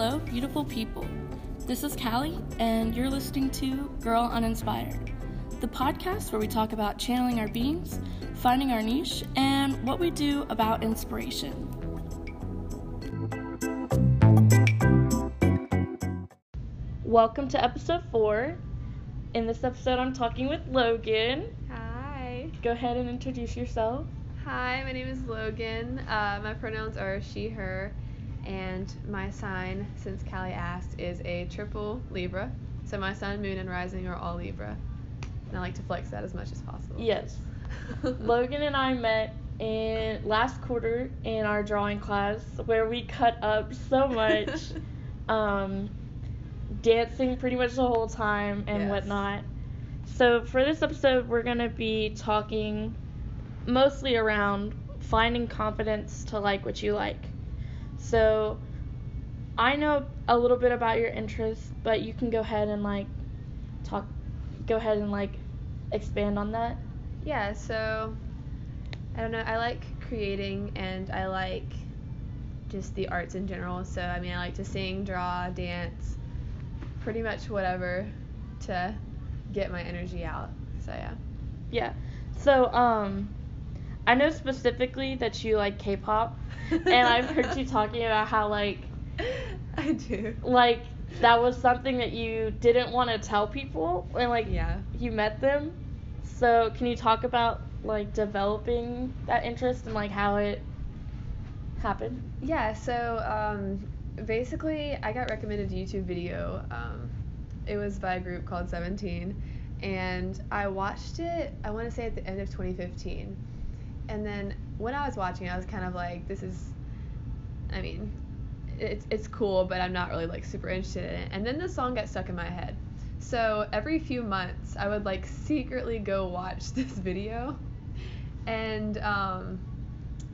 Hello, beautiful people. This is Callie, and you're listening to Girl Uninspired, the podcast where we talk about channeling our beings, finding our niche, and what we do about inspiration. Welcome to episode four. In this episode, I'm talking with Logan. Hi. Go ahead and introduce yourself. Hi, my name is Logan. Uh, my pronouns are she, her, and my sign, since Callie asked, is a triple Libra. So my sun, moon, and rising are all Libra. And I like to flex that as much as possible. Yes. Logan and I met in last quarter in our drawing class where we cut up so much, um, dancing pretty much the whole time and Yes. whatnot. So for this episode, we're gonna be talking mostly around finding confidence to like what you like. So I know a little bit about your interests, but you can go ahead and like talk. Go ahead and like expand on that. Yeah, so I don't know. I like creating and I like just the arts in general. So, I mean, I like to sing, draw, dance, pretty much whatever to get my energy out. So, yeah. Yeah. So, um, I know specifically that you like K-pop, and I've heard you talking about how like I do. like that was something that you didn't want to tell people when like Yeah. you met them. So, can you talk about like developing that interest and like how it happened? Yeah, so um, basically, I got recommended a YouTube video. Um, it was by a group called 17, and I watched it, I want to say at the end of 2015. And then when I was watching I was kind of like, this is, I mean, it's, it's cool, but I'm not really like super interested in it. And then the song got stuck in my head. So every few months, I would like secretly go watch this video. And um,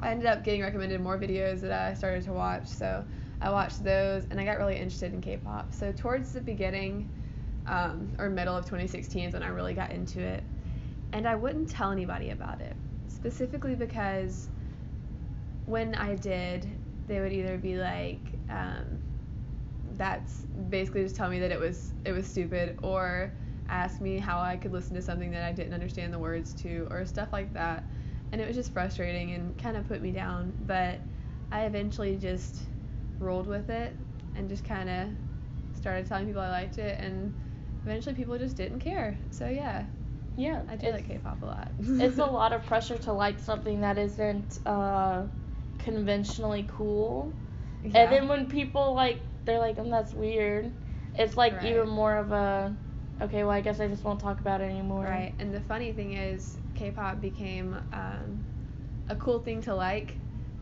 I ended up getting recommended more videos that I started to watch. So I watched those and I got really interested in K pop. So towards the beginning um, or middle of 2016 is when I really got into it. And I wouldn't tell anybody about it, specifically because when I did, they would either be like, um, that's basically just tell me that it was it was stupid or ask me how I could listen to something that I didn't understand the words to or stuff like that. And it was just frustrating and kind of put me down, but I eventually just rolled with it and just kind of started telling people I liked it and eventually people just didn't care. So yeah, Yeah, I do like K-pop a lot. it's a lot of pressure to like something that isn't uh, conventionally cool. Yeah. And then when people like they're like, "Um, that's weird," it's like Right. even more of a, okay, well, I guess I just won't talk about it anymore. Right, and the funny thing is, K-pop became um, a cool thing to like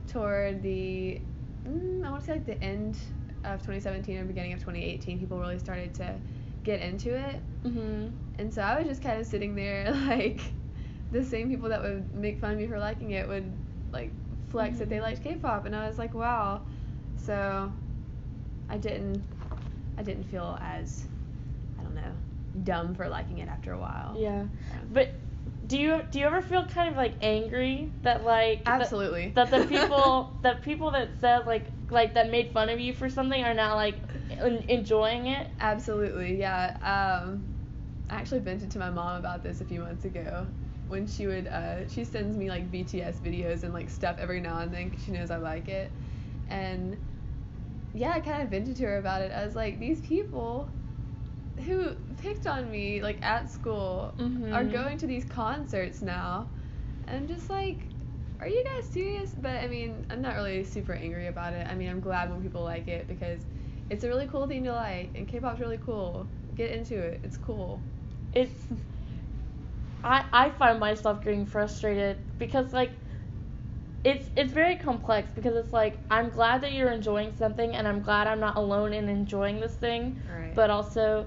toward the, mm, I want to say like the end of 2017 or beginning of 2018. People really started to get into it, Mhm. and so I was just kind of sitting there like, the same people that would make fun of me for liking it would like flex that they Mhm. liked K-pop, and I was like, wow. So, I didn't, I didn't feel as, I don't know, dumb for liking it after a while. Yeah. So. But do you do you ever feel kind of like angry that like that- Absolutely. that, the people that people that said like like that made fun of you for something are now like en- enjoying it? Absolutely, yeah. Um, I actually vented to my mom about this a few months ago when she would, uh, she sends me like BTS videos and like stuff every now and then 'cause she knows I like it. And yeah, I kind of vented to her about it. I was like, these people who picked on me like at school are Mhm. going to these concerts now. And I'm just like, are you guys serious? But I mean, I'm not really super angry about it. I mean, I'm glad when people like it because it's a really cool thing to like, and K-pop's really cool. Get into it. It's cool. It's I I find myself getting frustrated because like it's it's very complex because it's like I'm glad that you're enjoying something and I'm glad I'm not alone in enjoying this thing. Right. But also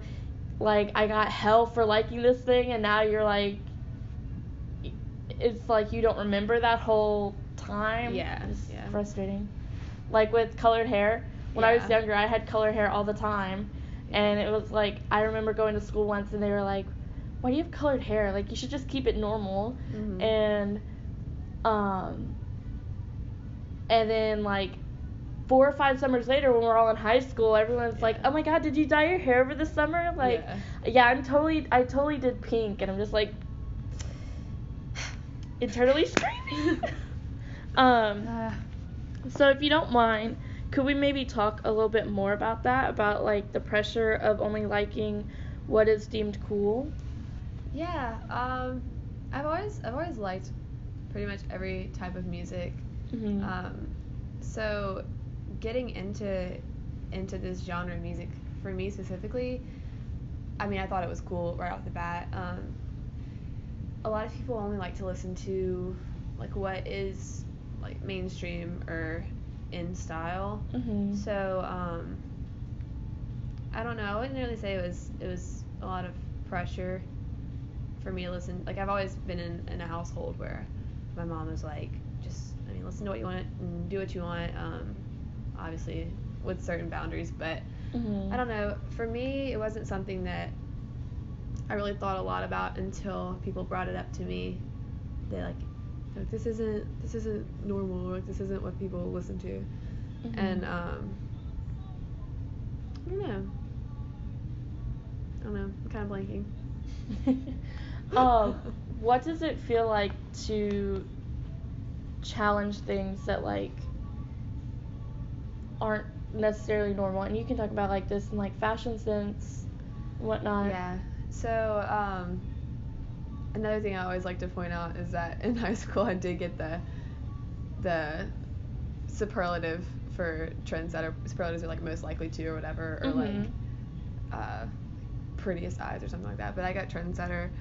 like I got hell for liking this thing and now you're like it's like you don't remember that whole time. Yeah, It's yeah. frustrating. Like with colored hair. When I was younger I had colored hair all the time. And it was like I remember going to school once and they were like, Why do you have colored hair? Like you should just keep it normal Mhm. and um and then like four or five summers later when we're all in high school everyone's like oh my god did you dye your hair over the summer like Yeah. yeah i'm totally i totally did pink and i'm just like internally screaming um Uh, so if you don't mind could we maybe talk a little bit more about that about like the pressure of only liking what is deemed cool yeah. Um, I've always I've always liked pretty much every type of music. mm-hmm. Um, so getting into into this genre of music for me specifically, I mean I thought it was cool right off the bat. Um, a lot of people only like to listen to like what is like mainstream or in style. mm-hmm. So um, I don't know. I wouldn't really say it was it was a lot of pressure for me to listen. Like I've always been in, in a household where my mom was like, just I mean, listen to what you want and do what you want. Um, obviously with certain boundaries, but Mm-hmm. I don't know. For me, it wasn't something that I really thought a lot about until people brought it up to me. They like, like this isn't this isn't normal. Like this isn't what people listen to. Mhm. And um, I don't know. I don't know. I'm kind of blanking. um, what does it feel like to challenge things that like aren't necessarily normal? And you can talk about like this in like fashion sense, whatnot. Yeah. So um, another thing I always like to point out is that in high school I did get the the superlative for trends that are superlatives are like most likely to or whatever or like Mhm. uh, prettiest eyes or something like that. But I got trendsetter.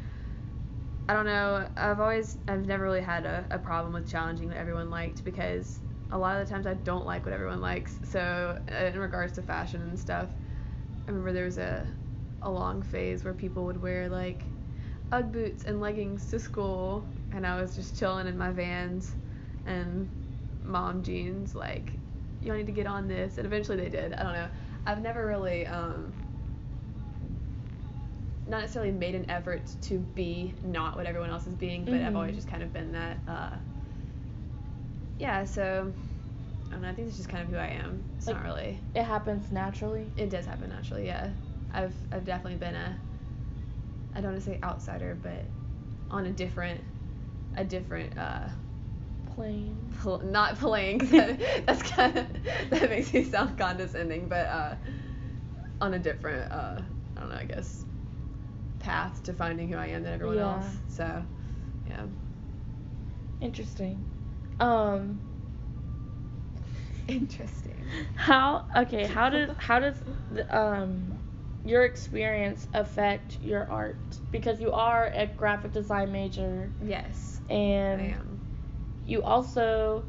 I don't know. I've always, I've never really had a, a problem with challenging what everyone liked because a lot of the times I don't like what everyone likes. So uh, in regards to fashion and stuff, I remember there was a, a long phase where people would wear like UGG boots and leggings to school, and I was just chilling in my Vans and mom jeans. Like, y'all need to get on this, and eventually they did. I don't know. I've never really um, not necessarily made an effort to be not what everyone else is being, but I've always Mhm. just kind of been that. Uh, yeah, so I don't know. I think it's just kind of who I am. It's Like- not really. It happens naturally. It does happen naturally. Yeah, I've I've definitely been a. I don't want to say outsider, but on a different, a different. Uh, Plane. pl- not playing. that, that's kind of that makes me sound condescending, but uh, on a different. Uh, I don't know. I guess path to finding who I am than everyone Yeah. else. So, yeah. Interesting. Um. Interesting. How okay? How does how does the, um your experience affect your art? Because you are a graphic design major, Yes. and I am. you also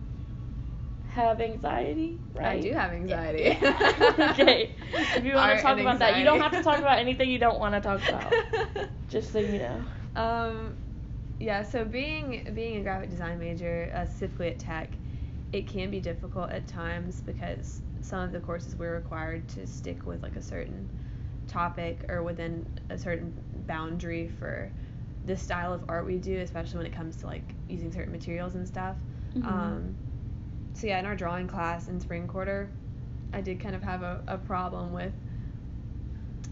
have anxiety, right? I do have anxiety. okay. If you want Art to talk about that, you don't have to talk about anything you don't want to talk about. Just so you know. Um, yeah. So being being a graphic design major, uh, specifically at Tech, it can be difficult at times because some of the courses we're required to stick with like a certain topic or within a certain boundary for the style of art we do, especially when it comes to like using certain materials and stuff. Mhm. Um, so yeah, in our drawing class in spring quarter, I did kind of have a, a problem with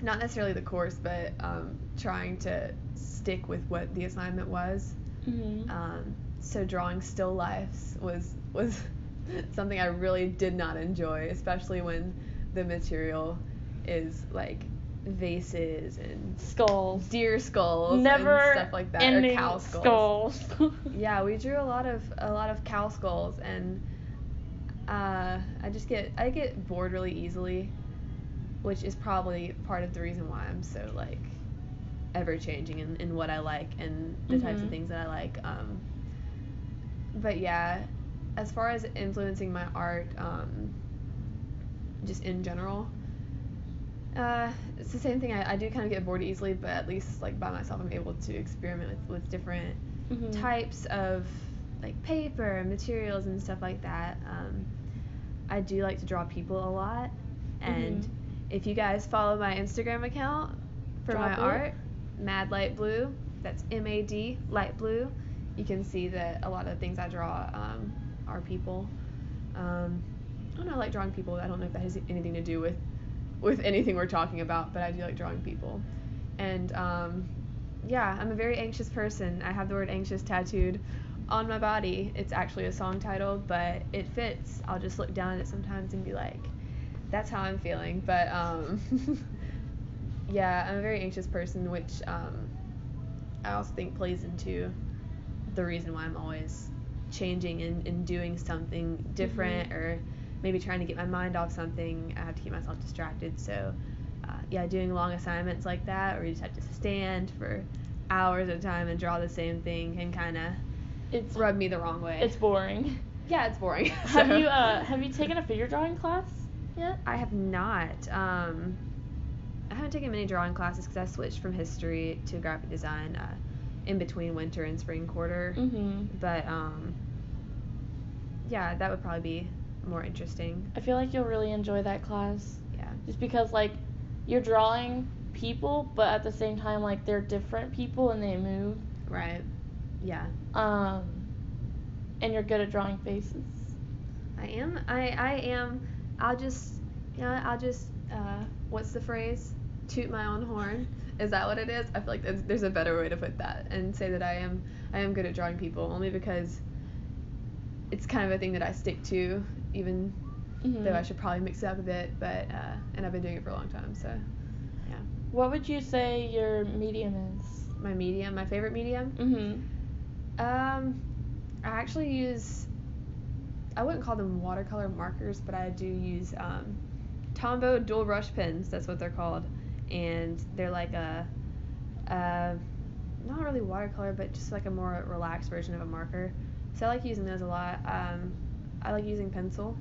not necessarily the course, but um, trying to stick with what the assignment was. Mhm. Um, so drawing still lifes was was something I really did not enjoy, especially when the material is like vases and Skulls. deer skulls Never and stuff like that, or cow skulls. skulls. Yeah, we drew a lot of a lot of cow skulls, and uh, I just get I get bored really easily, which is probably part of the reason why I'm so like ever changing in, in what I like and the types of Mhm. things that I like. Um, but yeah, as far as influencing my art, um, just in general, uh, it's the same thing. I, I do kind of get bored easily, but at least like by myself, I'm able to experiment with, with different Mhm. types of like paper and materials and stuff like that. Um, I do like to draw people a lot, and Mhm. if you guys follow my Instagram account for my Drop it. art, Mad Light Blue, that's M A D Light Blue, you can see that a lot of the things I draw um, are people. Um, I don't know, I like drawing people. I don't know if that has anything to do with with anything we're talking about, but I do like drawing people. And um, yeah, I'm a very anxious person. I have the word anxious tattooed on my body. It's actually a song title, but it fits. I'll just look down at it sometimes and be like, that's how I'm feeling. But um, yeah, I'm a very anxious person, which um, I also think plays into the reason why I'm always changing and, and doing something different Mhm. or maybe trying to get my mind off something. I have to keep myself distracted. So, uh, yeah, doing long assignments like that, where you just have to stand for hours at a time and draw the same thing, can kind of It's rub me the wrong way. it's boring. yeah, it's boring. have you uh have you taken a figure drawing class yet? I have not. Um, I haven't taken many drawing classes because I switched from history to graphic design uh, in between winter and spring quarter. Mm-hmm. But um, yeah, that would probably be more interesting. I feel like you'll really enjoy that class Yeah. just because like you're drawing people, but at the same time like they're different people and they move. Right. Yeah. Um, and you're good at drawing faces. I am. I I am. I'll just. Yeah. I'll just. Uh, what's the phrase? Toot my own horn. Is that what it is? I feel like there's, there's a better way to put that and say that I am. I am good at drawing people only because. It's kind of a thing that I stick to, even Mhm. though I should probably mix it up a bit. But uh, and I've been doing it for a long time, so yeah. What would you say your medium is? My medium, my favorite medium. Mhm. Um, I actually use. I wouldn't call them watercolor markers, but I do use um, Tombow dual brush pens. That's what they're called, and they're like a, uh, not really watercolor, but just like a more relaxed version of a marker. So I like using those a lot. Um, I like using pencil,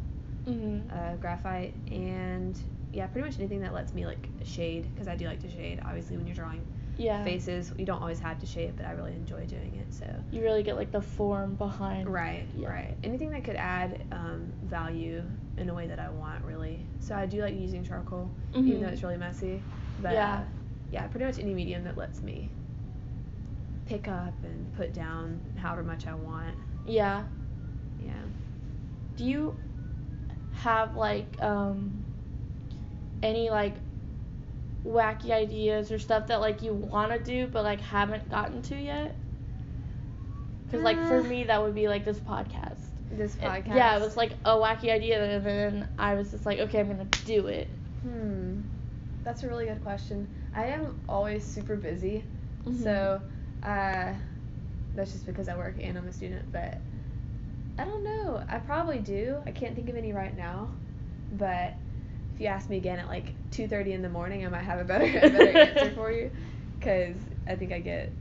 Mhm. uh, graphite, and yeah, pretty much anything that lets me like shade, because I do like to shade. Obviously, when you're drawing yeah. faces, you don't always have to shade, but I really enjoy doing it. So. You really get like the form behind. Right, Yeah. right. Anything that could add um, value in a way that I want, really. So I do like using charcoal, even though it's really messy. But Yeah. uh, yeah, pretty much any medium that lets me pick up and put down however much I want. Yeah. Yeah. Do you have like um any like wacky ideas or stuff that like you want to do but like haven't gotten to yet? Cuz like for Uh, me that would be like this podcast. This It- podcast. yeah, it was like a wacky idea and then I was just like okay, I'm going to do it. Hmm. That's a really good question. I am always super busy. Mhm. So, uh, that's just because I work and I'm a student. But I don't know. I probably do. I can't think of any right now. But if you ask me again at like 2:30 in the morning, I might have a better, a better answer for you. Because I think I get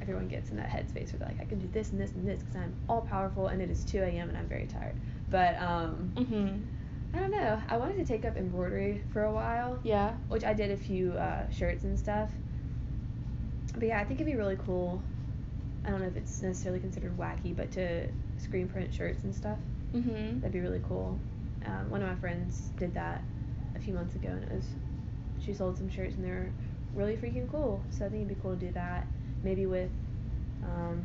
everyone gets in that headspace where they're like, I can do this and this and this because I'm all powerful and it is 2 a.m. and I'm very tired. But um, Mhm. I don't know. I wanted to take up embroidery for a while Yeah. which I did a few uh, shirts and stuff. But yeah, I think it'd be really cool. I don't know if it's necessarily considered wacky, but to screen print shirts and stuff, Mhm. that'd be really cool. Um, one of my friends did that a few months ago, and it was she sold some shirts and they were really freaking cool. So I think it'd be cool to do that, maybe with um,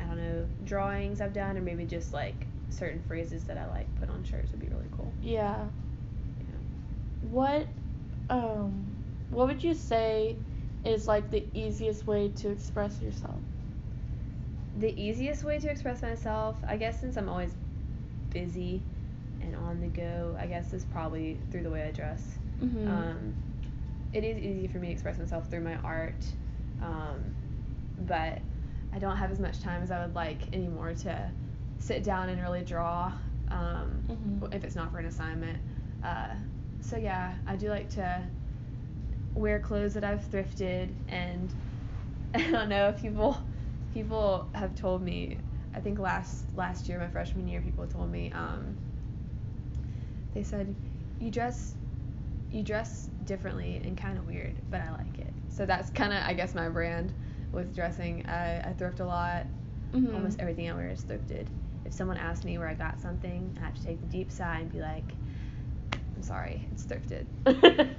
I don't know drawings I've done, or maybe just like certain phrases that I like put on shirts would be really cool. Yeah. Yeah. What um what would you say is like the easiest way to express yourself? The easiest way to express myself, I guess, since I'm always busy and on the go, I guess is probably through the way I dress. Mhm. Um, it is easy for me to express myself through my art, um, but I don't have as much time as I would like anymore to sit down and really draw um, Mhm. if it's not for an assignment. Uh, so yeah, I do like to wear clothes that I've thrifted, and I don't know if people people have told me. I think last last year, my freshman year, people told me um, they said you dress you dress differently and kind of weird, but I like it. So that's kind of I guess my brand with dressing. I, I thrift a lot. Mhm. Almost everything I wear is thrifted. If someone asks me where I got something, I have to take the deep sigh and be like, I'm sorry, it's thrifted.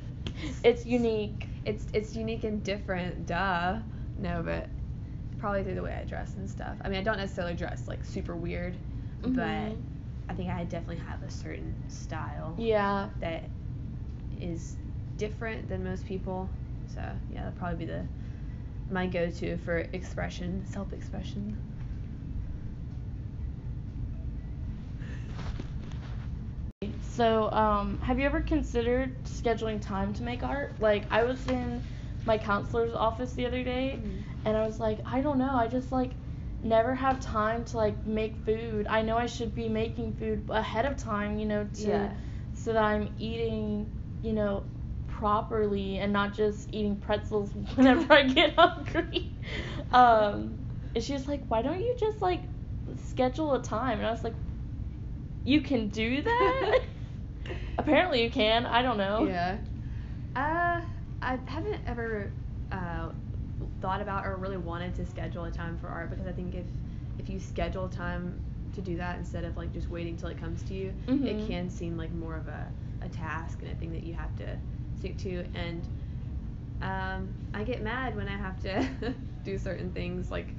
it's unique. It's it's unique and different, duh. No, but probably through the way I dress and stuff. I mean, I don't necessarily dress like super weird, but Mhm. I think I definitely have a certain style Yeah. that is different than most people. So yeah, that'd probably be the my go-to for expression, self-expression. So, um, have you ever considered scheduling time to make art? Like, I was in my counselor's office the other day, Mhm. And I was like, I don't know, I just like never have time to like make food. I know I should be making food ahead of time, you know, to Yeah. so that I'm eating, you know, properly and not just eating pretzels whenever I get hungry. Um, and she was like, why don't you just like schedule a time? And I was like, you can do that? Apparently you can. I don't know. Yeah. Uh, I haven't ever uh, thought about or really wanted to schedule a time for art because I think if if you schedule time to do that instead of like just waiting till it comes to you, it Mhm. can seem like more of a, a task and a thing that you have to stick to. And um, I get mad when I have to do certain things like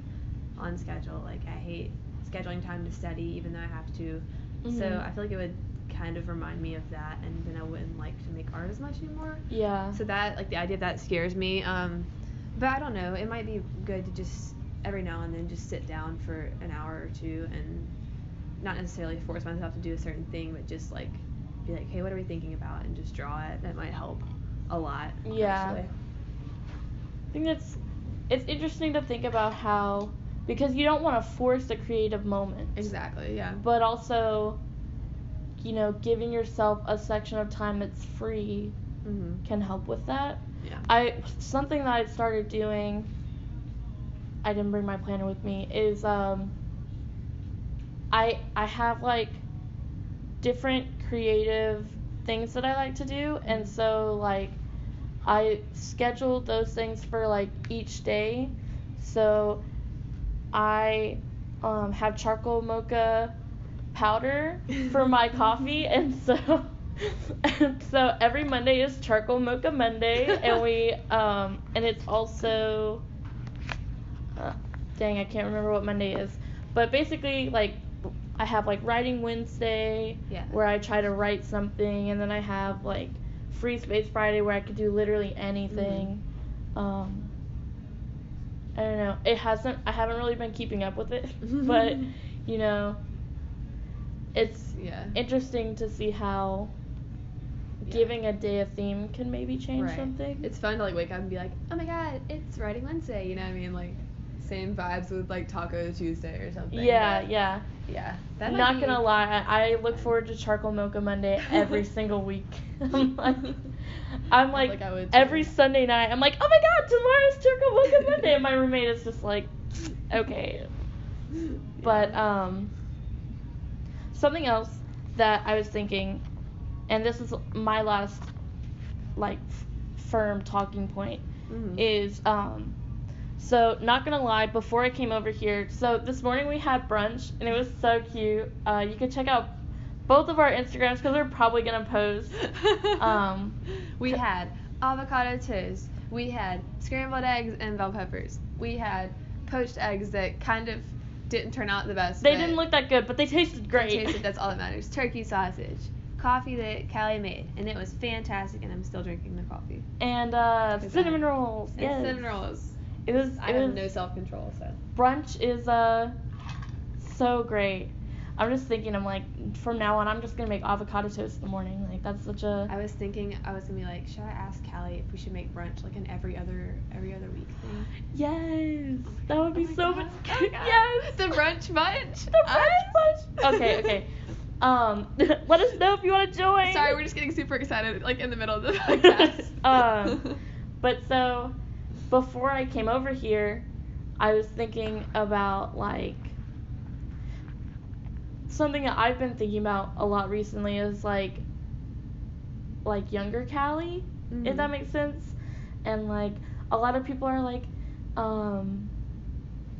on schedule. Like I hate scheduling time to study even though I have to. So Mhm. I feel like it would kind of remind me of that, and then I wouldn't like to make art as much anymore. Yeah. So that like the idea of that scares me. Um, but I don't know. It might be good to just every now and then just sit down for an hour or two and not necessarily force myself to do a certain thing, but just like be like, hey, what are we thinking about, and just draw it. That might help a lot. Yeah. Actually. I think that's it's interesting to think about how because you don't want to force a creative moment. Exactly. Yeah. But also, you know, giving yourself a section of time that's free Mhm. can help with that. Yeah. I something that I started doing. I didn't bring my planner with me. Is um. I I have like different creative things that I like to do, and so like I scheduled those things for like each day. So I um, have charcoal mocha powder for my coffee, and so and so every Monday is charcoal mocha Monday, and we um, and it's also uh, dang I can't remember what Monday is, but basically like I have like writing Wednesday Yeah. where I try to write something, and then I have like free space Friday where I could do literally anything. Um, I don't know. It hasn't. I haven't really been keeping up with it, but you know, it's Yeah. interesting to see how. Giving a day a theme can maybe change Right. something. It's fun to like wake up and be like, oh my god, it's Writing Wednesday. You know what I mean? Like same vibes with like Taco Tuesday or something. yeah, but- yeah. Yeah. That Not be- gonna lie, I I look forward to Charcoal Mocha Monday every single week. I'm like, I'm like, like I every. Sunday night, I'm like, oh my god, tomorrow's Charcoal Mocha Monday, and my roommate is just like, okay. But um, something else that I was thinking, and this is my last like f- firm talking point, Mhm. is um. So not gonna lie, before I came over here, so this morning we had brunch and it was so cute. Uh, you can check out both of our Instagrams because we're probably gonna post. Um, we had avocado toast. We had scrambled eggs and bell peppers. We had poached eggs that kind of didn't turn out the best. They didn't look that good, but they tasted they great. tasted, that's all that matters. Turkey sausage. Coffee that Callie made, and it was fantastic, and I'm still drinking the coffee. and uh, cinnamon time. rolls. And Yes. cinnamon rolls. It was. I It have was. no self control, so. brunch is uh so great. I'm just thinking. I'm like, from now on, I'm just gonna make avocado toast in the morning. Like that's such a. I was thinking I was gonna be like, should I ask Callie if we should make brunch like an every other every other week thing? Yes, that would be Oh so God. much. Oh yes. The brunch bunch. The brunch bunch. Okay, okay. Um, let us know if you want to join. Sorry, we're just getting super excited like in the middle of the podcast. um, but so before I came over here, I was thinking about like something that I've been thinking about a lot recently is like like younger Callie, if that Mhm. makes sense. And like a lot of people are like um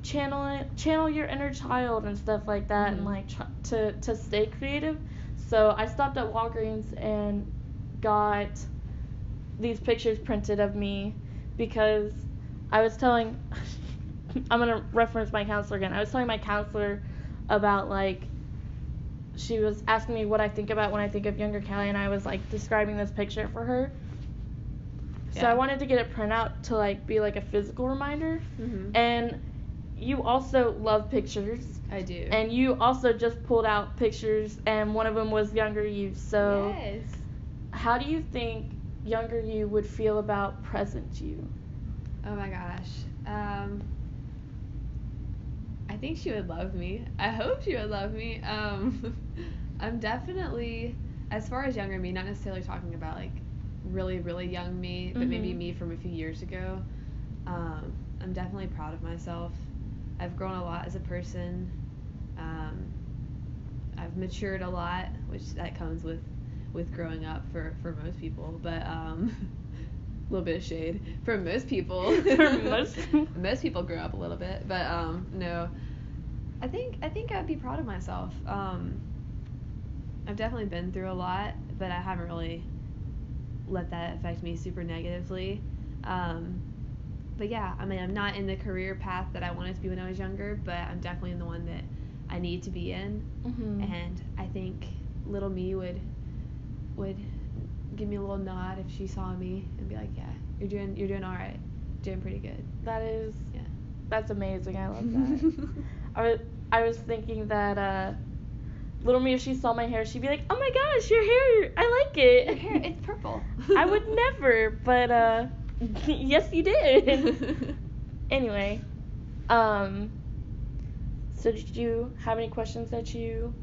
channel it, channel your inner child and stuff like that and Mhm. like try, to to stay creative. So I stopped at Walgreens and got these pictures printed of me because I was telling I'm gonna reference my counselor again. I was telling my counselor about like she was asking me what I think about when I think of younger Callie, and I was like describing this picture for her. Yeah. So I wanted to get it print out to like be like a physical reminder. mm-hmm. And you also love pictures, I do. and you also just pulled out pictures, and one of them was younger you. So yes. how do you think younger you would feel about present you? Oh my gosh. Um, I think she would love me. I hope she would love me. Um, I'm definitely, as far as younger me, not necessarily talking about like really, really young me, but maybe Mhm. me from a few years ago. Um, I'm definitely proud of myself. I've grown a lot as a person. Um, I've matured a lot, which that comes with with growing up for for most people. But um, a little bit of shade for most people. For most- most people grow up a little bit, but um, no. I think I think I'd be proud of myself. Um, I've definitely been through a lot, but I haven't really let that affect me super negatively. Um, but yeah, I mean, I'm not in the career path that I wanted to be when I was younger, but I'm definitely in the one that I need to be in. hmm And I think little me would would give me a little nod if she saw me and be like, "Yeah, you're doing you're doing all right, doing pretty good." That is Yeah. that's amazing. I love that. I was I was thinking that uh, little me if she saw my hair, she'd be like, "Oh my gosh, your hair! I like it." Your hair, it's purple. I would never, but uh, yes, you did. anyway, um, so did you have any questions that you?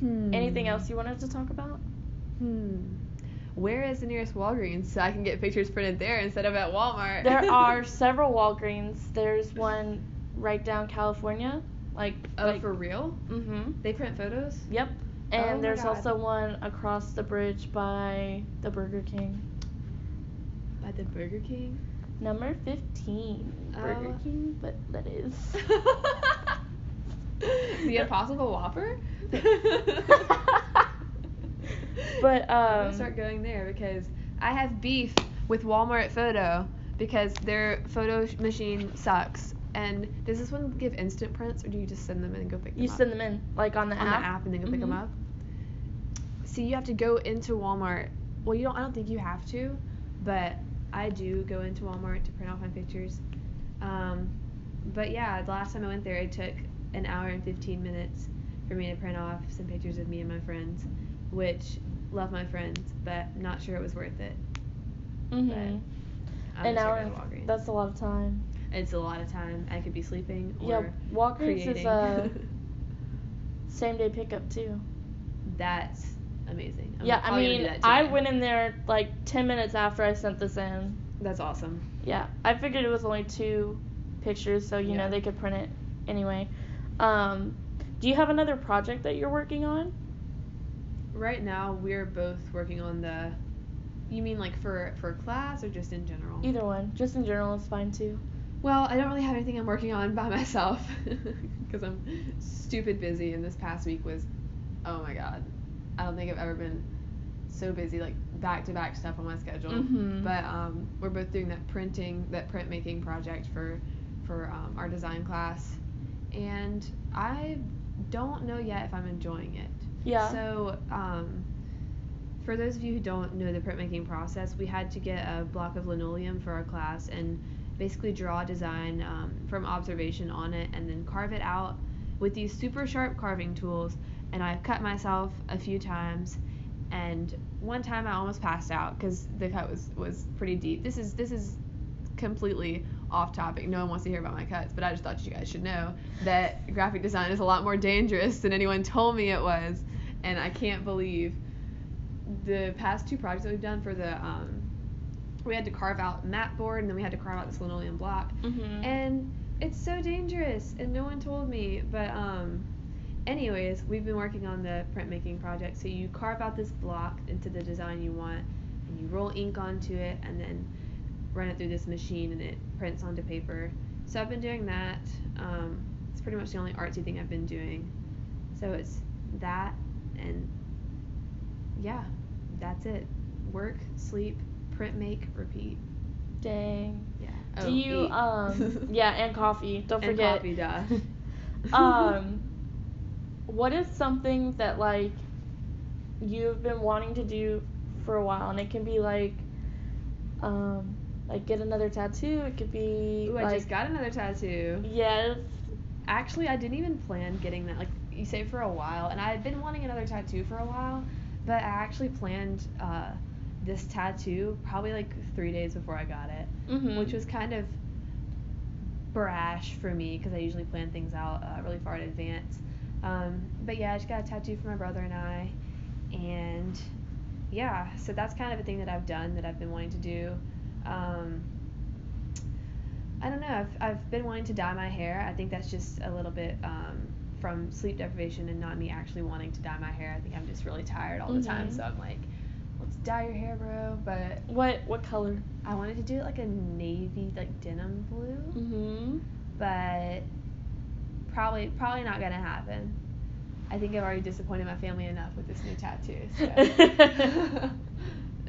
Hmm. Anything else you wanted to talk about? Hmm. Where is the nearest Walgreens so I can get pictures printed there instead of at Walmart? There are several Walgreens. There's one right down California, like. Oh, like, for real? Mm-hmm. They print photos? Yep. Oh And my there's also one across the bridge by the Burger King. By the Burger King? Number 15. Burger Oh. King, but that is. the Impossible Whopper? But, I'm um, gonna start going there because I have beef with Walmart Photo because their photo machine sucks. And does this one give instant prints or do you just send them in and go pick them You up? You send them in, like on the on app. the app and then go pick them up. See, you have to go into Walmart. Well, you don't. I don't think you have to, but I do go into Walmart to print off my pictures. Um, but yeah, the last time I went there, it took an hour and 15 minutes for me to print off some pictures of me and my friends, which love my friends, but not sure it was worth it. Mhm. An hour. gonna go to Walgreens. That's a lot of time. It's a lot of time. I could be sleeping or Yeah, Walgreens creating. is uh, same day pickup too. That's amazing. I'm yeah, I probably gonna do mean, I went in there like 10 minutes after I sent this in. That's awesome. Yeah, I figured it was only two pictures, so you Yeah. know they could print it anyway. Um, do you have another project that you're working on? Right now, we're both working on the. You mean like for for class or just in general? Either one, just in general is fine too. Well, I don't really have anything I'm working on by myself because I'm stupid busy, and this past week was, oh my god, I don't think I've ever been so busy like back to back stuff on my schedule. Mhm. But um, we're both doing that printing, that printmaking project for for um, our design class, and I don't know yet if I'm enjoying it. Yeah. So, um, for those of you who don't know the printmaking process, we had to get a block of linoleum for our class and basically draw a design um, from observation on it and then carve it out with these super sharp carving tools. And I've cut myself a few times, and one time I almost passed out because the cut was was pretty deep. This is this is completely off topic. No one wants to hear about my cuts, but I just thought you guys should know that graphic design is a lot more dangerous than anyone told me it was. And I can't believe the past two projects that we've done for the um, we had to carve out mat board and then we had to carve out this linoleum block. Mhm. And it's so dangerous and no one told me. But um anyways, we've been working on the printmaking project. So you carve out this block into the design you want and you roll ink onto it and then run it through this machine and it prints onto paper. So I've been doing that. Um, it's pretty much the only artsy thing I've been doing. So it's that and yeah, that's it. Work, sleep, print, make, repeat. Dang. Yeah. Do Oh, you eat. um yeah, and coffee. Don't And forget. coffee, duh. um what is something that like you've been wanting to do for a while, and it can be like, um, like get another tattoo. It could be Ooh, like I just got another tattoo. yes. Actually, I didn't even plan getting that. Like you say, for a while, and I had been wanting another tattoo for a while, but I actually planned uh, this tattoo probably like three days before I got it, Mhm. which was kind of brash for me because I usually plan things out uh, really far in advance. Um, but yeah, I just got a tattoo for my brother and I, and yeah, so that's kind of a thing that I've done that I've been wanting to do. Um, I don't know. I've, I've been wanting to dye my hair. I think that's just a little bit um, from sleep deprivation and not me actually wanting to dye my hair. I think I'm just really tired all the time. Mhm. So I'm like, let's dye your hair, bro. But What what color? I wanted to do it like a navy, like denim blue. Mhm. But probably probably not gonna happen. I think I've already disappointed my family enough with this new tattoo. So.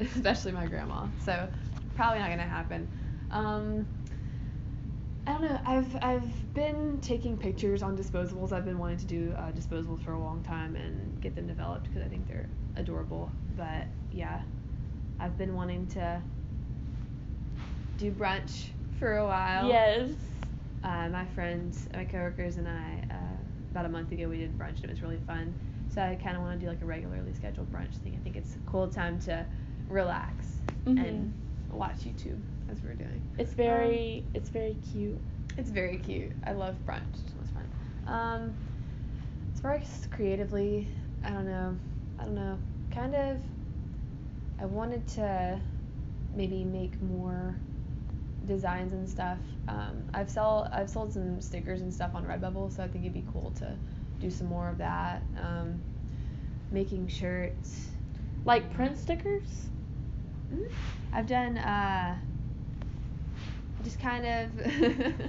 Especially my grandma. So probably not gonna happen. Um, I don't know. I've I've been taking pictures on disposables. I've been wanting to do uh, disposables for a long time and get them developed because I think they're adorable. But yeah, I've been wanting to do brunch for a while. Yes. Uh, my friends, my coworkers, and I, uh, about a month ago, we did brunch and it was really fun. So I kind of want to do like a regularly scheduled brunch thing. I think it's a cool time to relax Mhm. and watch YouTube as we're doing. It's very it's very cute. It's very cute. I love brunch. It's so much fun. Um, as far as creatively, I don't know. I don't know. Kind of. I wanted to maybe make more designs and stuff. Um, I've sell I've sold some stickers and stuff on Redbubble, so I think it'd be cool to do some more of that. Um, making shirts. Like print stickers? Mm, I've done uh, just kind of.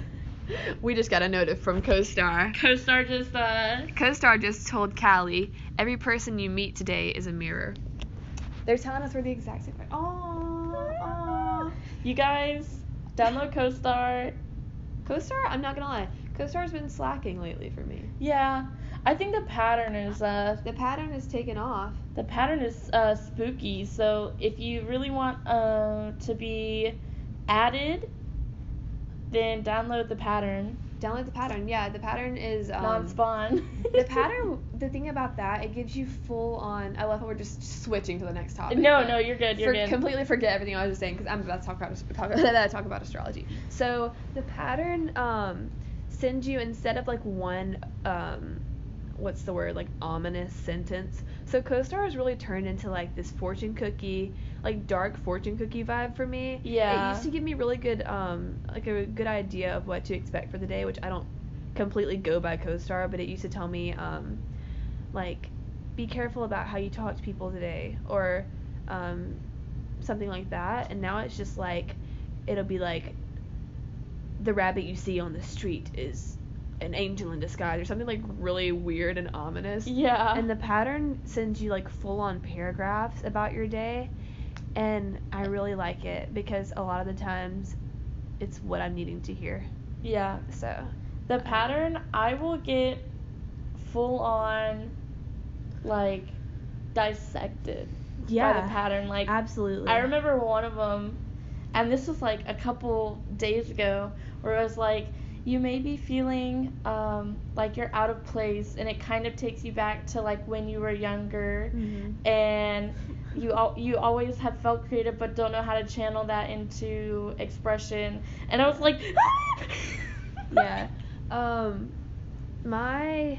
we just got a note from CoStar. CoStar just uh CoStar just told Callie, every person you meet today is a mirror. They're telling us we're the exact same. Aww. you guys download CoStar. CoStar, I'm not gonna lie, CoStar's been slacking lately for me. Yeah. I think the pattern is uh The pattern is taken off. the pattern is uh spooky. So if you really want uh to be added, then download the pattern. Download the pattern. Yeah, the pattern is um, Non-spawn. the pattern. The thing about that, it gives you full on. I love how we're just switching to the next topic. No, no, you're good. You're for- good. Completely forget everything I was just saying because I'm about to talk about talk, about- talk about astrology. So the pattern um, sends you instead of like one um, what's the word like ominous sentence. So CoStar has really turned into like this fortune cookie, like dark fortune cookie vibe for me. Yeah. It used to give me really good um like a good idea of what to expect for the day, which I don't completely go by CoStar, but it used to tell me um like be careful about how you talk to people today or um something like that. And now it's just like it'll be like the rabbit you see on the street is an angel in disguise or something like really weird and ominous. yeah. And the pattern sends you like full on paragraphs about your day. And I really like it because a lot of the times it's what I'm needing to hear. yeah. So, The pattern, I will get full on, like, dissected by the pattern. Like, absolutely. I remember one of them, and this was like a couple days ago, where it was like, you may be feeling um, like you're out of place, and it kind of takes you back to like when you were younger, Mhm. and you al- you always have felt creative, but don't know how to channel that into expression. And I was like, yeah. Um, my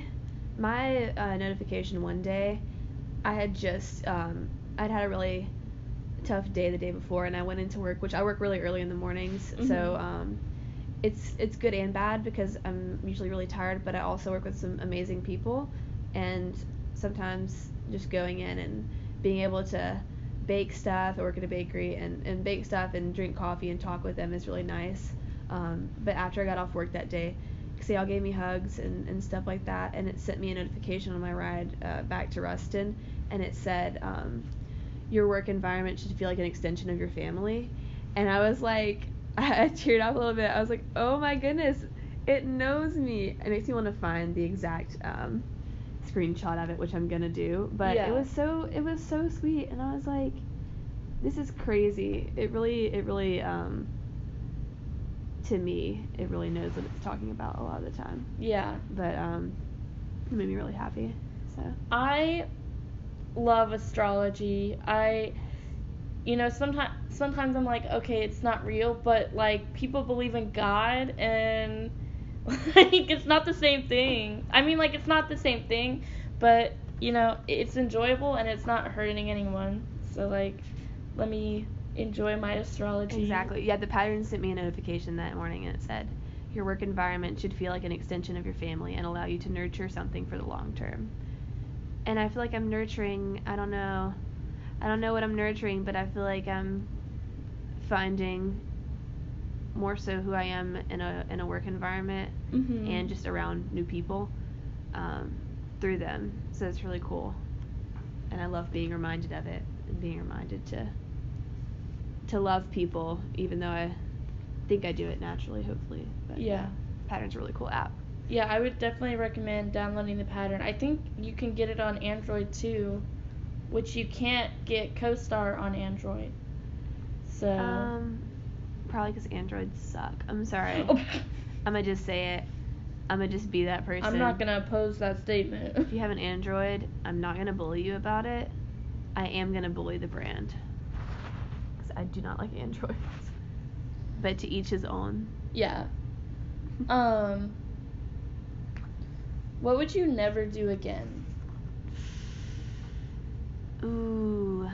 my uh, notification one day, I had just um, I'd had a really tough day the day before, and I went into work, which I work really early in the mornings, so Mhm. um, it's it's good and bad because I'm usually really tired, but I also work with some amazing people, and sometimes just going in and being able to bake stuff, work at a bakery, and, and bake stuff and drink coffee and talk with them is really nice. Um, but after I got off work that day, they all gave me hugs and, and stuff like that, and it sent me a notification on my ride uh, back to Ruston, and it said, um, "Your work environment should feel like an extension of your family," and I was like, I teared up a little bit. I was like, "Oh my goodness, it knows me." It makes me want to find the exact um, screenshot of it, which I'm gonna do. But Yeah. it was so it was so sweet, and I was like, this is crazy. It really it really um to me it really knows what it's talking about a lot of the time. Yeah. But um, it made me really happy. So I love astrology. I you know, sometimes sometimes I'm like, okay, it's not real, but like people believe in God and like it's not the same thing. I mean, like it's not the same thing, but you know, it's enjoyable and it's not hurting anyone. So like let me enjoy my astrology. Exactly. Yeah, the pattern sent me a notification that morning and it said, Your work environment should feel like an extension of your family and allow you to nurture something for the long term. And I feel like I'm nurturing, I don't know, I don't know what I'm nurturing, but I feel like I'm finding more so who I am in a in a work environment Mhm. and just around new people um, through them. So it's really cool, and I love being reminded of it and being reminded to to love people, even though I think I do it naturally, hopefully. But Yeah. Pattern's a really cool app. Yeah, I would definitely recommend downloading the pattern. I think you can get it on Android too, which you can't get CoStar on Android. So. Um, probably because Androids suck. I'm sorry. Oh. I'm gonna just say it. I'm gonna just be that person. I'm not gonna oppose that statement. If you have an Android, I'm not gonna bully you about it. I am gonna bully the brand. Cause I do not like Androids. But to each his own. yeah. Um. What would you never do again? Ooh.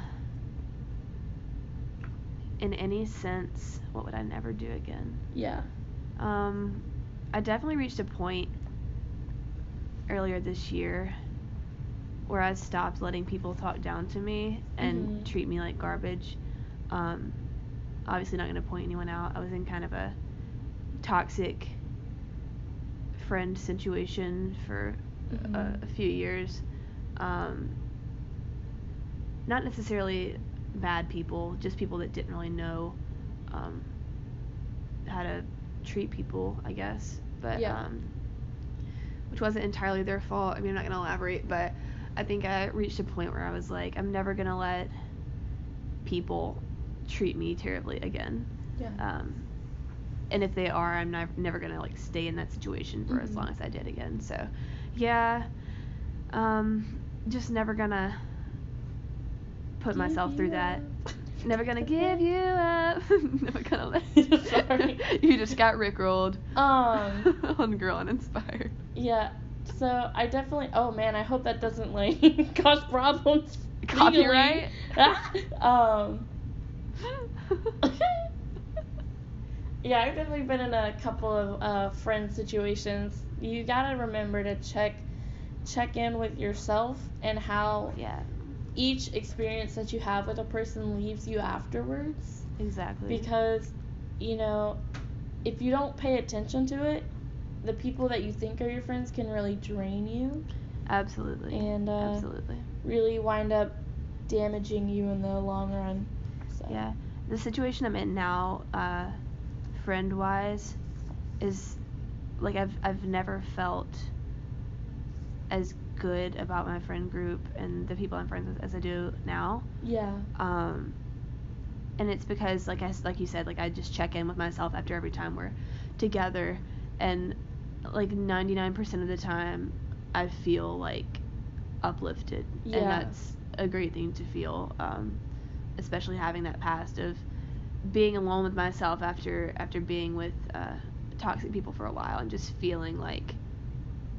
In any sense, what would I never do again? Yeah. Um, I definitely reached a point earlier this year where I stopped letting people talk down to me and Mhm. treat me like garbage. Um, obviously, not going to point anyone out. I was in kind of a toxic friend situation for a, Mhm. a few years. Um, not necessarily bad people, just people that didn't really know um, how to treat people, I guess. But Yeah. um, which wasn't entirely their fault. I mean, I'm not gonna elaborate, but I think I reached a point where I was like, I'm never gonna let people treat me terribly again. Yeah. Um, and if they are, I'm nev- never gonna like stay in that situation for as Mhm. long as I did again. So, yeah, um, just never gonna put myself through that. Never gonna give you up. never gonna let. You. Sorry. you just got rickrolled. Um. on Girl Uninspired. Yeah. So I definitely. Oh man, I hope that doesn't like cause problems. Copyright? um. Yeah, I've definitely been in a couple of uh, friend situations. You gotta remember to check check in with yourself and how yeah, each experience that you have with a person leaves you afterwards. exactly. Because, you know, if you don't pay attention to it, the people that you think are your friends can really drain you, Absolutely. And, uh, Absolutely. really wind up damaging you in the long run. So. Yeah. The situation I'm in now, uh, friend wise, is like I've I've never felt as good about my friend group and the people I'm friends with as I do now. Yeah. Um, and it's because like I like you said, like I just check in with myself after every time we're together, and like 99% of the time, I feel like uplifted, Yeah. and that's a great thing to feel. Um, especially having that past of being alone with myself after after being with uh, toxic people for a while and just feeling like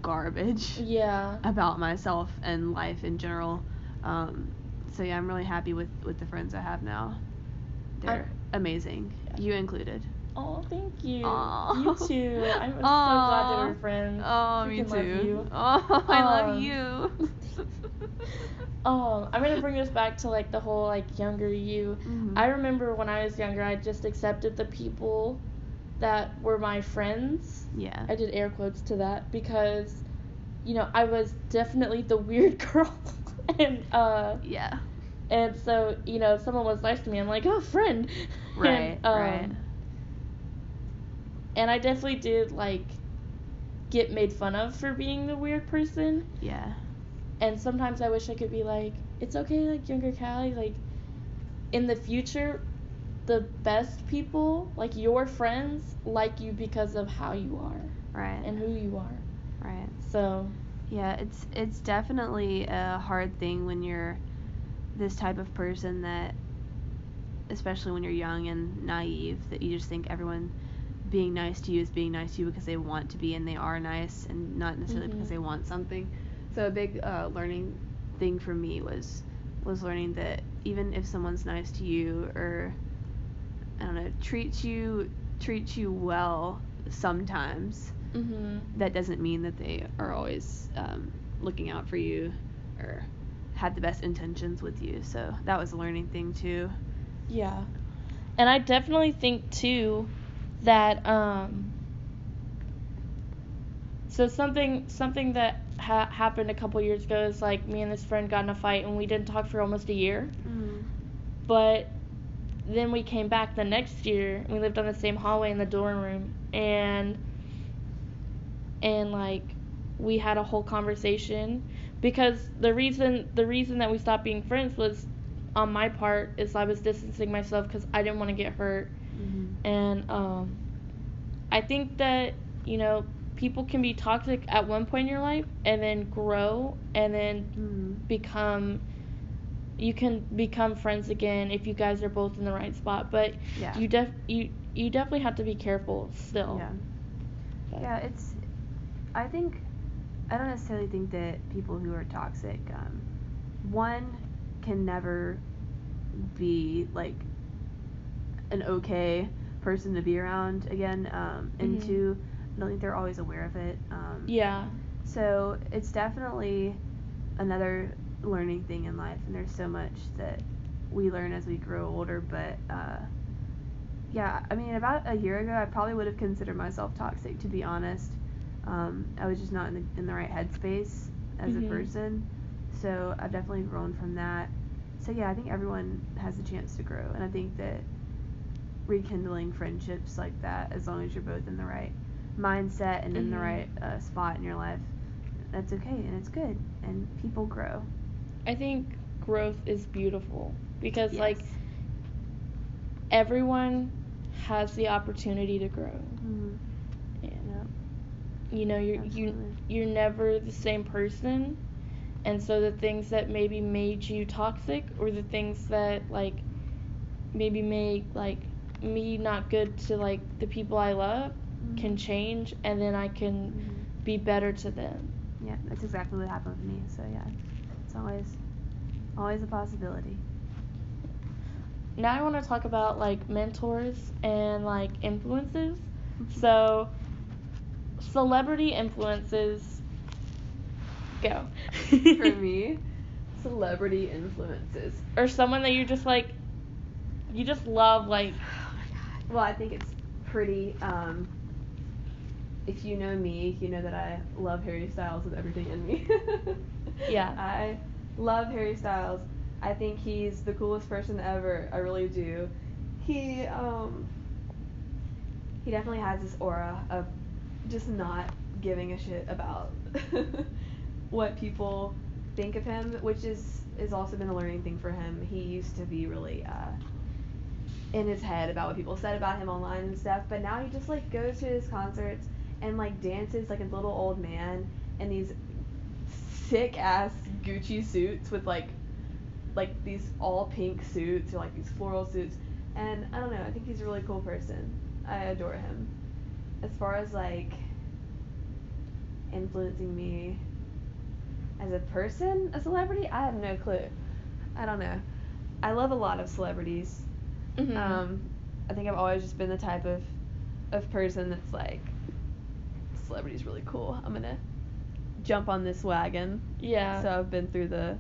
garbage Yeah. about myself and life in general. Um, so yeah, I'm really happy with with the friends I have now. They're amazing, Yeah. you included. Oh, thank you. Aw. You too. I'm so glad that we're friends. Oh, me love too. you. Oh, I love Um, you. Um, I'm gonna bring this back to like the whole like younger you. Mhm. I remember when I was younger, I just accepted the people that were my friends. yeah. I did air quotes to that because, you know, I was definitely the weird girl, and uh, yeah. and so you know, if someone was nice to me, I'm like, oh, friend. Right. And, um, right. And I definitely did like get made fun of for being the weird person. Yeah. And sometimes I wish I could be like, it's okay, like younger Callie, like in the future, the best people, like your friends, like you because of how you are Right. and who you are. right. So, Yeah, it's it's definitely a hard thing when you're this type of person that especially when you're young and naive that you just think everyone being nice to you is being nice to you because they want to be and they are nice and not necessarily Mhm. because they want something. So a big uh, learning thing for me was was learning that even if someone's nice to you or I don't know treats you treats you well sometimes mhm. that doesn't mean that they are always um, looking out for you or had the best intentions with you. So that was a learning thing too. Yeah. And I definitely think too that um so something something that ha- happened a couple years ago is like me and this friend got in a fight and we didn't talk for almost a year. Mm. But then we came back the next year and we lived on the same hallway in the dorm room and and like we had a whole conversation because the reason the reason that we stopped being friends was on my part is I was distancing myself because I didn't want to get hurt Mm-hmm. and um, I think that you know people can be toxic at one point in your life and then grow and then Mm. become you can become friends again if you guys are both in the right spot but Yeah. you def you you definitely have to be careful still Yeah. But- Yeah, it's. I think. I don't necessarily think that people who are toxic, um, one, can never be like an okay person to be around again, um, and Mhm. two, I don't think they're always aware of it. Um, yeah So it's definitely another learning thing in life, and there's so much that we learn as we grow older. But uh, yeah, I mean, about a year ago, I probably would have considered myself toxic, to be honest. Um, I was just not in the in the right headspace as Mhm. a person, so I've definitely grown from that. So yeah, I think everyone has a chance to grow, and I think that rekindling friendships like that, as long as you're both in the right mindset and in the Mhm. right uh, spot in your life, that's okay and it's good, and people grow. I think growth is beautiful because like everyone has the opportunity to grow Mhm. and Yep. you know you're you Absolutely. you're never the same person and so the things that maybe made you toxic or the things that like maybe make like me not good to like the people I love can Mhm. change and then I can Mhm. be better to them. Yeah, that's exactly what happened with me. So yeah, it's always always a possibility. Now I want to talk about like mentors and like influences. Mm-hmm. So celebrity influences go. For me, celebrity influences. or someone that you just like you just love like Oh my god. Well, I think it's pretty. Um, if you know me, you know that I love Harry Styles with everything in me. Yeah. I love Harry Styles. I think he's the coolest person ever. I really do. He um. He definitely has this aura of just not giving a shit about what people think of him, which is has also been a learning thing for him. He used to be really uh, in his head about what people said about him online and stuff, but now he just like goes to his concerts and like dances like a little old man in these sick ass Gucci suits with like like these all pink suits or like these floral suits. And I don't know, I think he's a really cool person. I adore him. As far as like influencing me as a person, a celebrity, I have no clue. I don't know. I love a lot of celebrities. mhm. Um, I think I've always just been the type of of person that's like, celebrity's really cool. I'm gonna jump on this wagon. yeah. So I've been through the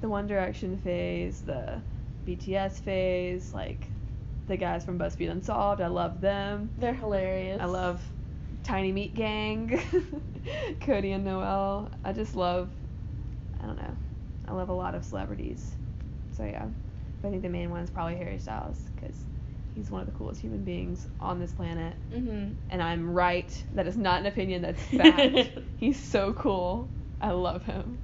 the One Direction phase, the BTS phase, like the guys from BuzzFeed Unsolved. I love them. They're hilarious. I love Tiny Meat Gang, Cody and Noel. I just love, I don't know, I love a lot of celebrities. So yeah, but I think the main one is probably Harry Styles because he's one of the coolest human beings on this planet. Mhm. And I'm right. That is not an opinion. That's fact. he's so cool. I love him.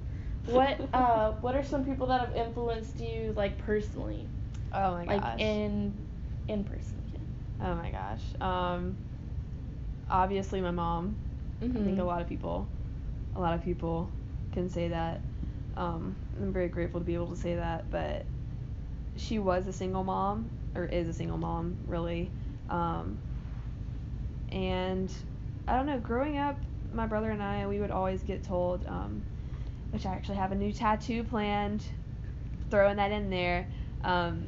what uh what are some people that have influenced you like personally? Oh my like gosh. in in person. Oh my gosh. Um, obviously my mom. I think a Mhm. lot of people, a lot of people can say that. Um, I'm very grateful to be able to say that, but she was a single mom, or is a single mom, really. Um, and I don't know, growing up, my brother and I, we would always get told, um, which I actually have a new tattoo planned, throwing that in there, um,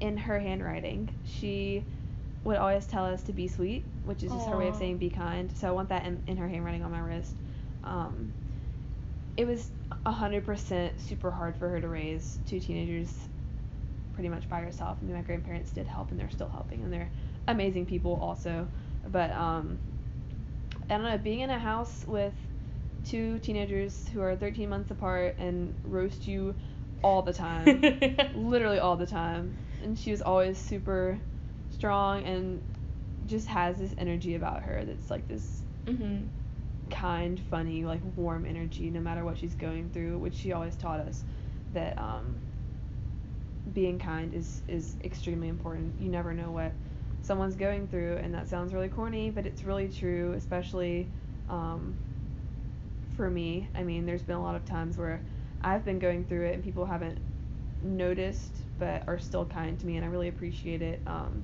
in her handwriting. She would always tell us to be sweet, which is just her way of saying be kind. So I want that in, in her handwriting on my wrist. Um, it was 100% super hard for her to raise two teenagers pretty much by herself. I mean, my grandparents did help, and they're still helping, and they're amazing people also. But um, I don't know, being in a house with two teenagers who are 13 months apart and roast you all the time, literally all the time, and she was always super strong and just has this energy about her that's like this mhm. kind, funny, like warm energy no matter what she's going through, which she always taught us that um, being kind is is extremely important. You never know what someone's going through, and that sounds really corny, but it's really true, especially um, for me. I mean, there's been a lot of times where I've been going through it and people haven't noticed but are still kind to me, and I really appreciate it. Um,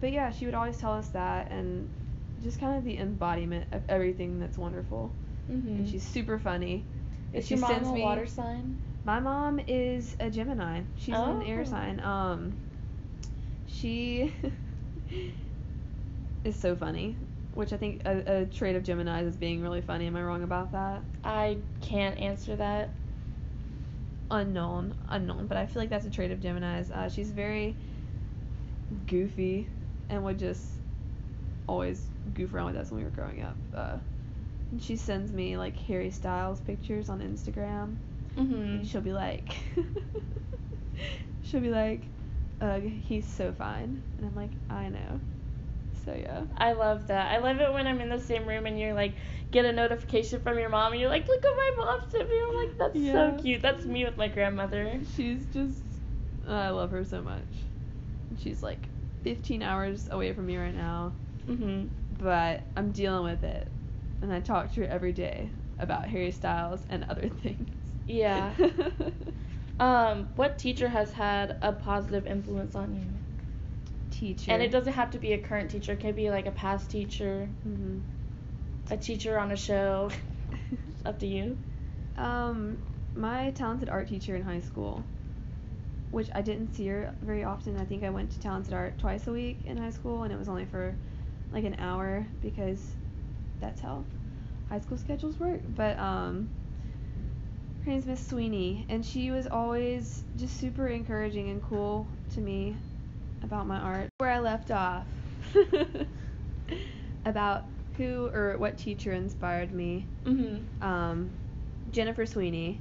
but yeah, she would always tell us that, and just kind of the embodiment of everything that's wonderful. Mhm. And she's super funny. and Is she your mom sends a me- water sign? My mom is a Gemini. She's an air Oh. sign. Um, she is so funny, which I think a, a trait of Gemini's is being really funny. Am I wrong about that? I can't answer that. Unknown, unknown. But I feel like that's a trait of Gemini's. Uh, she's very goofy and would just always goof around with us when we were growing up. Uh, and she sends me like Harry Styles pictures on Instagram. Mhm. she'll be like, she'll be like, ugh, he's so fine. And I'm like, I know. So yeah. I love that. I love it when I'm in the same room and you're like get a notification from your mom and you're like, look what my mom sent me. I'm like, that's Yeah. so cute. That's me with my grandmother. She's just, I love her so much. She's like 15 hours away from me right now, Mhm. but I'm dealing with it. And I talk to her every day about Harry Styles and other things. Yeah. Um, what teacher has had a positive influence on you? Teacher. And it doesn't have to be a current teacher. It could be like a past teacher, hmm a teacher on a show. Up to you. Um, my talented art teacher in high school, which I didn't see her very often. I think I went to talented art twice a week in high school, and it was only for like an hour because that's how high school schedules work. But um, her name's Miss Sweeney, and she was always just super encouraging and cool to me about my art. Where I left off about who or what teacher inspired me Mhm. um, Jennifer Sweeney.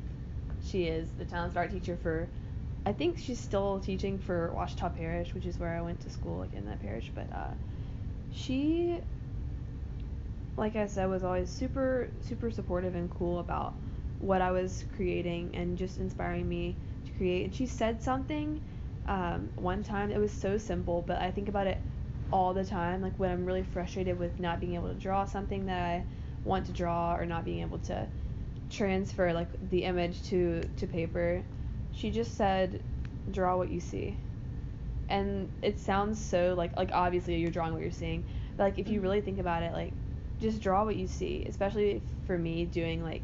She is the talented art teacher for, I think she's still teaching for Ouachita Parish, which is where I went to school, like in that parish. But uh, she, like I said, was always super, super supportive and cool about what I was creating and just inspiring me to create. And she said something um, one time. It was so simple, but I think about it all the time. Like when I'm really frustrated with not being able to draw something that I want to draw or not being able to transfer like the image to to paper she just said draw what you see and it sounds so like like obviously you're drawing what you're seeing but like if you Mhm. really think about it like just draw what you see especially for me doing like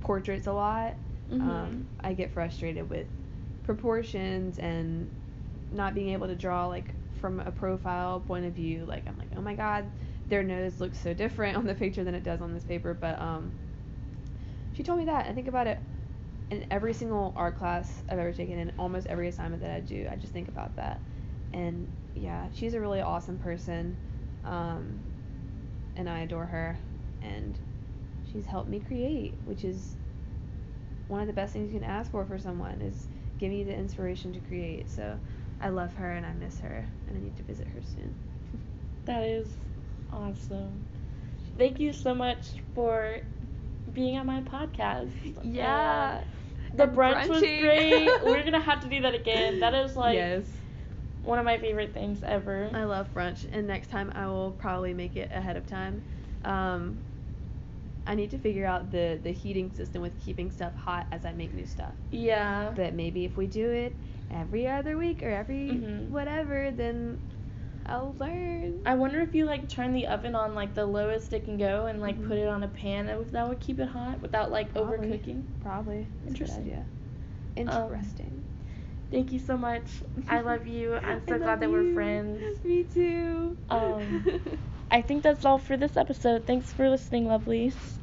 portraits a lot. Mhm. um, i get frustrated with proportions and not being able to draw like from a profile point of view. Like i'm like oh my god their nose looks so different on the picture than it does on this paper. But um she told me that. I think about it in every single art class i've ever taken and almost every assignment that i do i just think about that. And yeah she's a really awesome person um, and i adore her. And she's helped me create which is one of the best things you can ask for for someone is give me the inspiration to create so i love her and i miss her and i need to visit her soon That is awesome. Thank you so much for being on my podcast. Yeah. Uh, the brunch was great. We're gonna have to do that again. That is like yes. one of my favorite things ever. I love brunch, and next time I will probably make it ahead of time. Um, I need to figure out the the heating system with keeping stuff hot as I make new stuff. yeah. But maybe if we do it every other week or every Mhm. whatever, then I'll learn. I wonder if you like turn the oven on like the lowest it can go and like Mhm. put it on a pan if that would keep it hot without like Probably. overcooking. Probably. That's Interesting. idea. Um, Interesting. Thank you so much. I love you. I'm so glad that we're friends. Me too. Um, I think that's all for this episode. Thanks for listening, lovelies.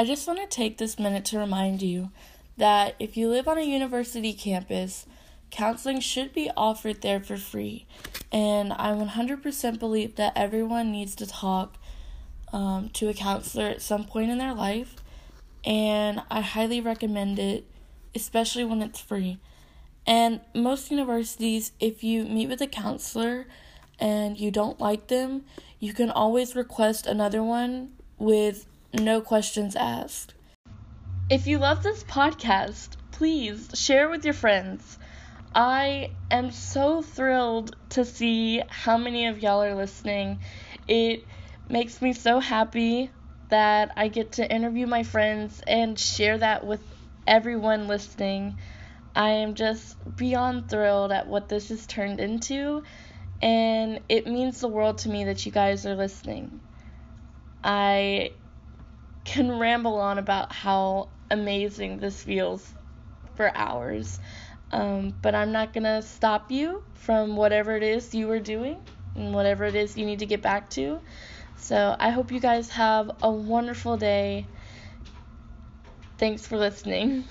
I just want to take this minute to remind you that if you live on a university campus, counseling should be offered there for free. And I 100% believe that everyone needs to talk um, to a counselor at some point in their life. And I highly recommend it, especially when it's free. And most universities, if you meet with a counselor and you don't like them, you can always request another one with no questions asked. If you love this podcast, please share with your friends. I am so thrilled to see how many of y'all are listening. It makes me so happy that I get to interview my friends and share that with everyone listening. I am just beyond thrilled at what this has turned into, and it means the world to me that you guys are listening. I can ramble on about how amazing this feels for hours, um, but I'm not gonna stop you from whatever it is you were doing and whatever it is you need to get back to. So I hope you guys have a wonderful day. Thanks for listening.